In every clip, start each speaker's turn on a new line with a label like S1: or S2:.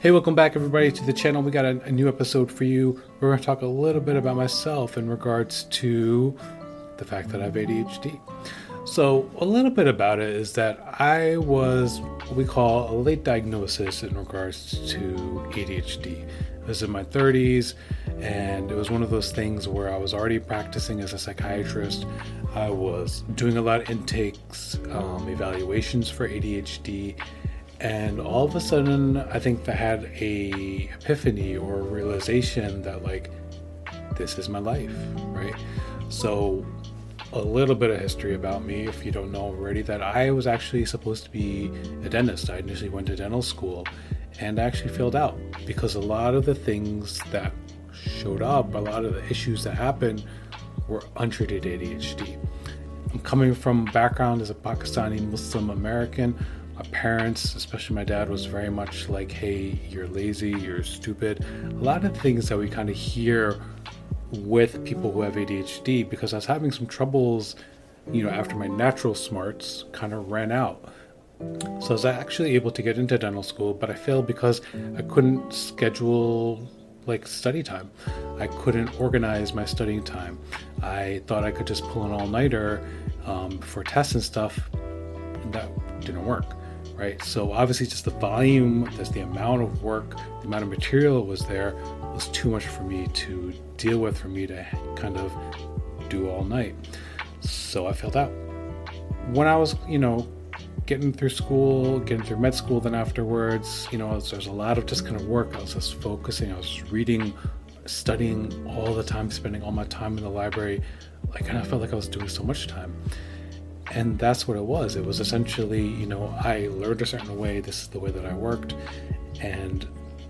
S1: Hey, welcome back, everybody, to the channel. We got a, a new episode for you. We're going to talk a little bit about myself in regards to the fact that I have ADHD. So, a little bit about it is that I was what we call a late diagnosis in regards to ADHD. I was in my 30s, and it was one of those things where I was already practicing as a psychiatrist. I was doing a lot of intakes, um, evaluations for ADHD, and all of a sudden i think i had a epiphany or realization that like this is my life right? So a little bit of history about me if you don't know already that i was actually supposed to be a dentist. I initially went to dental school and actually failed out because a lot of the things that showed up a lot of the issues that happened were untreated adhd i'm coming from background as a pakistani muslim american parents, especially my dad, was very much like, hey, you're lazy, you're stupid. A lot of things that we kind of hear with people who have ADHD because I was having some troubles, you know, after my natural smarts kind of ran out. So I was actually able to get into dental school, but I failed because I couldn't schedule like study time. I couldn't organize my studying time. I thought I could just pull an all nighter um, for tests and stuff, that didn't work right? So obviously, just the volume, just the amount of work, the amount of material was there was too much for me to deal with, for me to kind of do all night. So I failed out. When I was, you know, getting through school, getting through med school, then afterwards, you know, there's a lot of just kind of work. I was just focusing. I was reading, studying all the time, spending all my time in the library. I kind of felt like I was doing so much time and that's what it was. It was essentially you know i learned a certain way this is the way that i worked and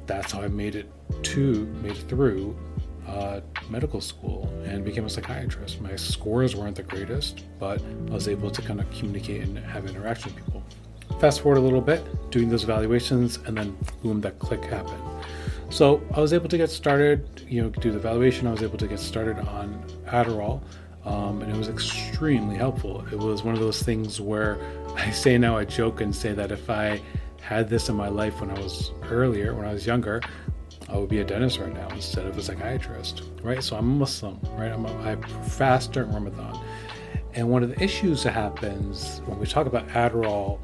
S1: that's how i made it to made it through uh, medical school and became a psychiatrist. My scores weren't the greatest but i was able to kind of communicate and have interaction with people. Fast forward a little bit doing those evaluations and then boom that click happened. So i was able to get started you know do the evaluation. I was able to get started on adderall um, and it was extremely helpful. It was one of those things where I say now, I joke and say that if I had this in my life when I was earlier, when I was younger, I would be a dentist right now instead of a psychiatrist, right? So I'm a Muslim, right? I'm a, I fast during Ramadan. And one of the issues that happens when we talk about Adderall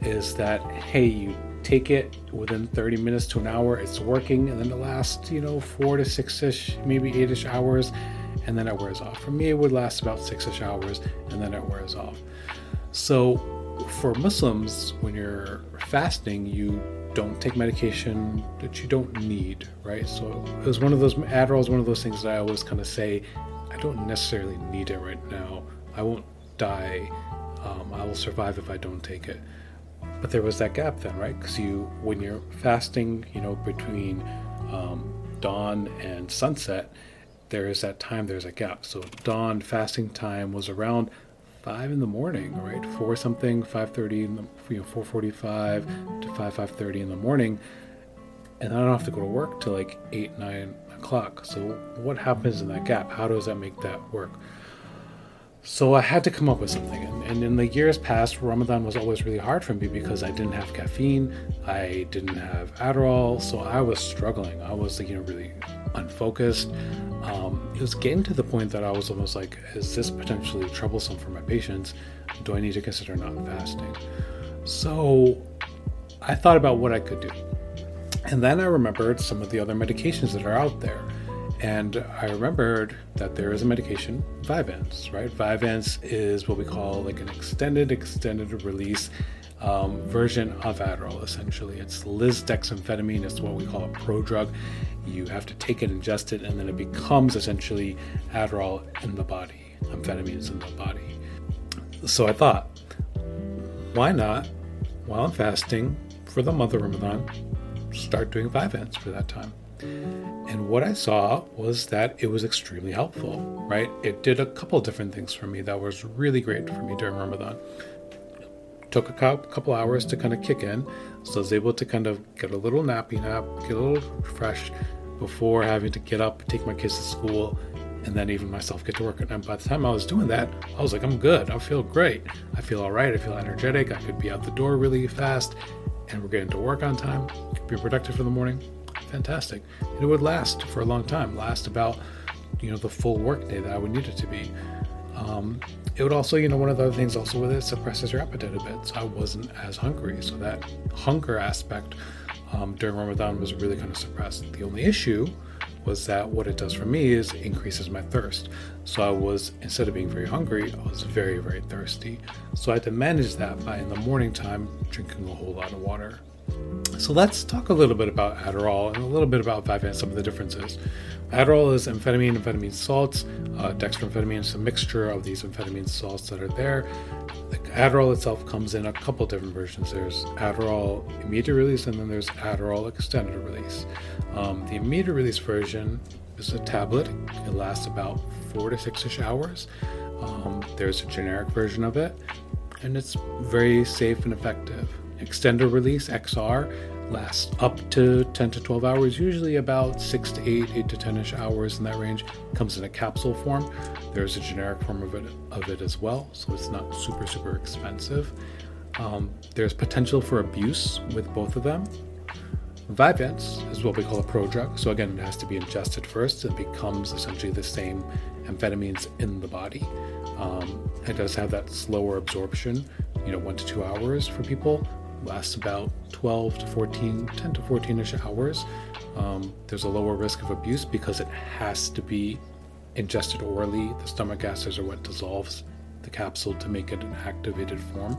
S1: is that, hey, you take it within 30 minutes to an hour, it's working, and then the last, you know, four to six ish, maybe eight ish hours, and then it wears off. For me, it would last about six ish hours and then it wears off. So, for Muslims, when you're fasting, you don't take medication that you don't need, right? So, it was one of those, Adderall is one of those things that I always kind of say, I don't necessarily need it right now. I won't die. Um, I will survive if I don't take it. But there was that gap then, right? Because you, when you're fasting, you know, between um, dawn and sunset, there is that time, there's a gap. So dawn fasting time was around five in the morning, right? Four something, five thirty, you know, four forty-five to five five thirty in the morning, and then I don't have to go to work till like eight nine o'clock. So what happens in that gap? How does that make that work? So I had to come up with something. And, in the years past, Ramadan was always really hard for me because I didn't have caffeine, I didn't have Adderall, so I was struggling. I was, you know, really unfocused. Um, it was getting to the point that I was almost like, is this potentially troublesome for my patients? Do I need to consider not fasting? So I thought about what I could do. And then I remembered some of the other medications that are out there. And I remembered that there is a medication, Vyvanse, right? Vyvanse is what we call like an extended, extended release um, version of Adderall, essentially. It's lisdexamfetamine, it's what we call a prodrug. You have to take it, ingest it, and then it becomes essentially Adderall in the body, amphetamines in the body. So I thought, why not, while I'm fasting for the month of Ramadan, start doing Vyvanse for that time? And what I saw was that it was extremely helpful, right? It did a couple different things for me that was really great for me during Ramadan took a couple hours to kind of kick in. So I was able to kind of get a little nappy nap, get a little refreshed before having to get up, take my kids to school, and then even myself get to work. And by the time I was doing that, I was like, I'm good. I feel great. I feel all right. I feel energetic. I could be out the door really fast. and we're getting to work on time, be productive for the morning, fantastic. And it would last for a long time, last about you know the full work day that I would need it to be. Um, it would also, you know, one of the other things also with it suppresses your appetite a bit. So I wasn't as hungry. So that hunger aspect um, during Ramadan was really kind of suppressed. The only issue was that what it does for me is increases my thirst. So I was, instead of being very hungry, I was very, very thirsty. So I had to manage that by in the morning time drinking a whole lot of water. So let's talk a little bit about Adderall and a little bit about Vyvanse, and some of the differences. Adderall is amphetamine, amphetamine salts. Uh, dextroamphetamine is a mixture of these amphetamine salts that are there. The Adderall itself comes in a couple different versions. There's Adderall immediate release, and then there's Adderall extended release. Um, the immediate release version is a tablet. It lasts about four to six ish hours. Um, there's a generic version of it, and it's very safe and effective. Extended release XR lasts up to 10 to 12 hours, usually about 6 to 8, 8 to 10 ish hours in that range. Comes in a capsule form. There's a generic form of it, of it as well, so it's not super, super expensive. Um, there's potential for abuse with both of them. Vyvanse is what we call a prodrug. So again, it has to be ingested first. It becomes essentially the same amphetamines in the body. Um, it does have that slower absorption, you know, one to two hours for people lasts about 12 to 14, 10 to 14 ish hours. Um, there's a lower risk of abuse because it has to be ingested orally. The stomach acids are what dissolves the capsule to make it an activated form.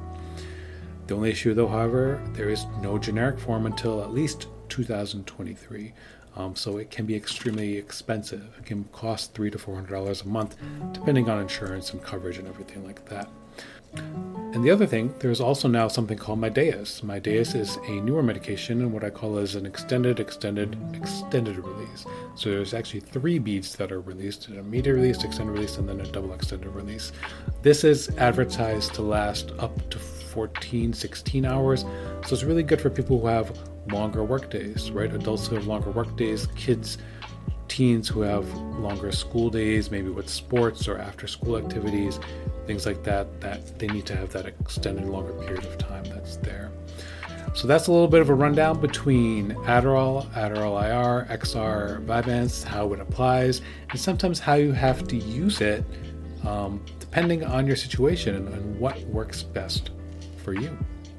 S1: The only issue, though, however, there is no generic form until at least 2023. Um, so it can be extremely expensive. It can cost three to four hundred dollars a month, depending on insurance and coverage and everything like that. And the other thing, there's also now something called Mydayis. Mydayis is a newer medication and what I call as an extended, extended, extended release. So there's actually three beads that are released, an immediate release, extended release, and then a double extended release. This is advertised to last up to 14, 16 hours. So it's really good for people who have longer work days, right? Adults who have longer work days, kids teens who have longer school days, maybe with sports or after school activities, things like that, that they need to have that extended longer period of time that's there. So that's a little bit of a rundown between Adderall, Adderall IR, XR, Vyvanse, how it applies, and sometimes how you have to use it um, depending on your situation and, and what works best for you.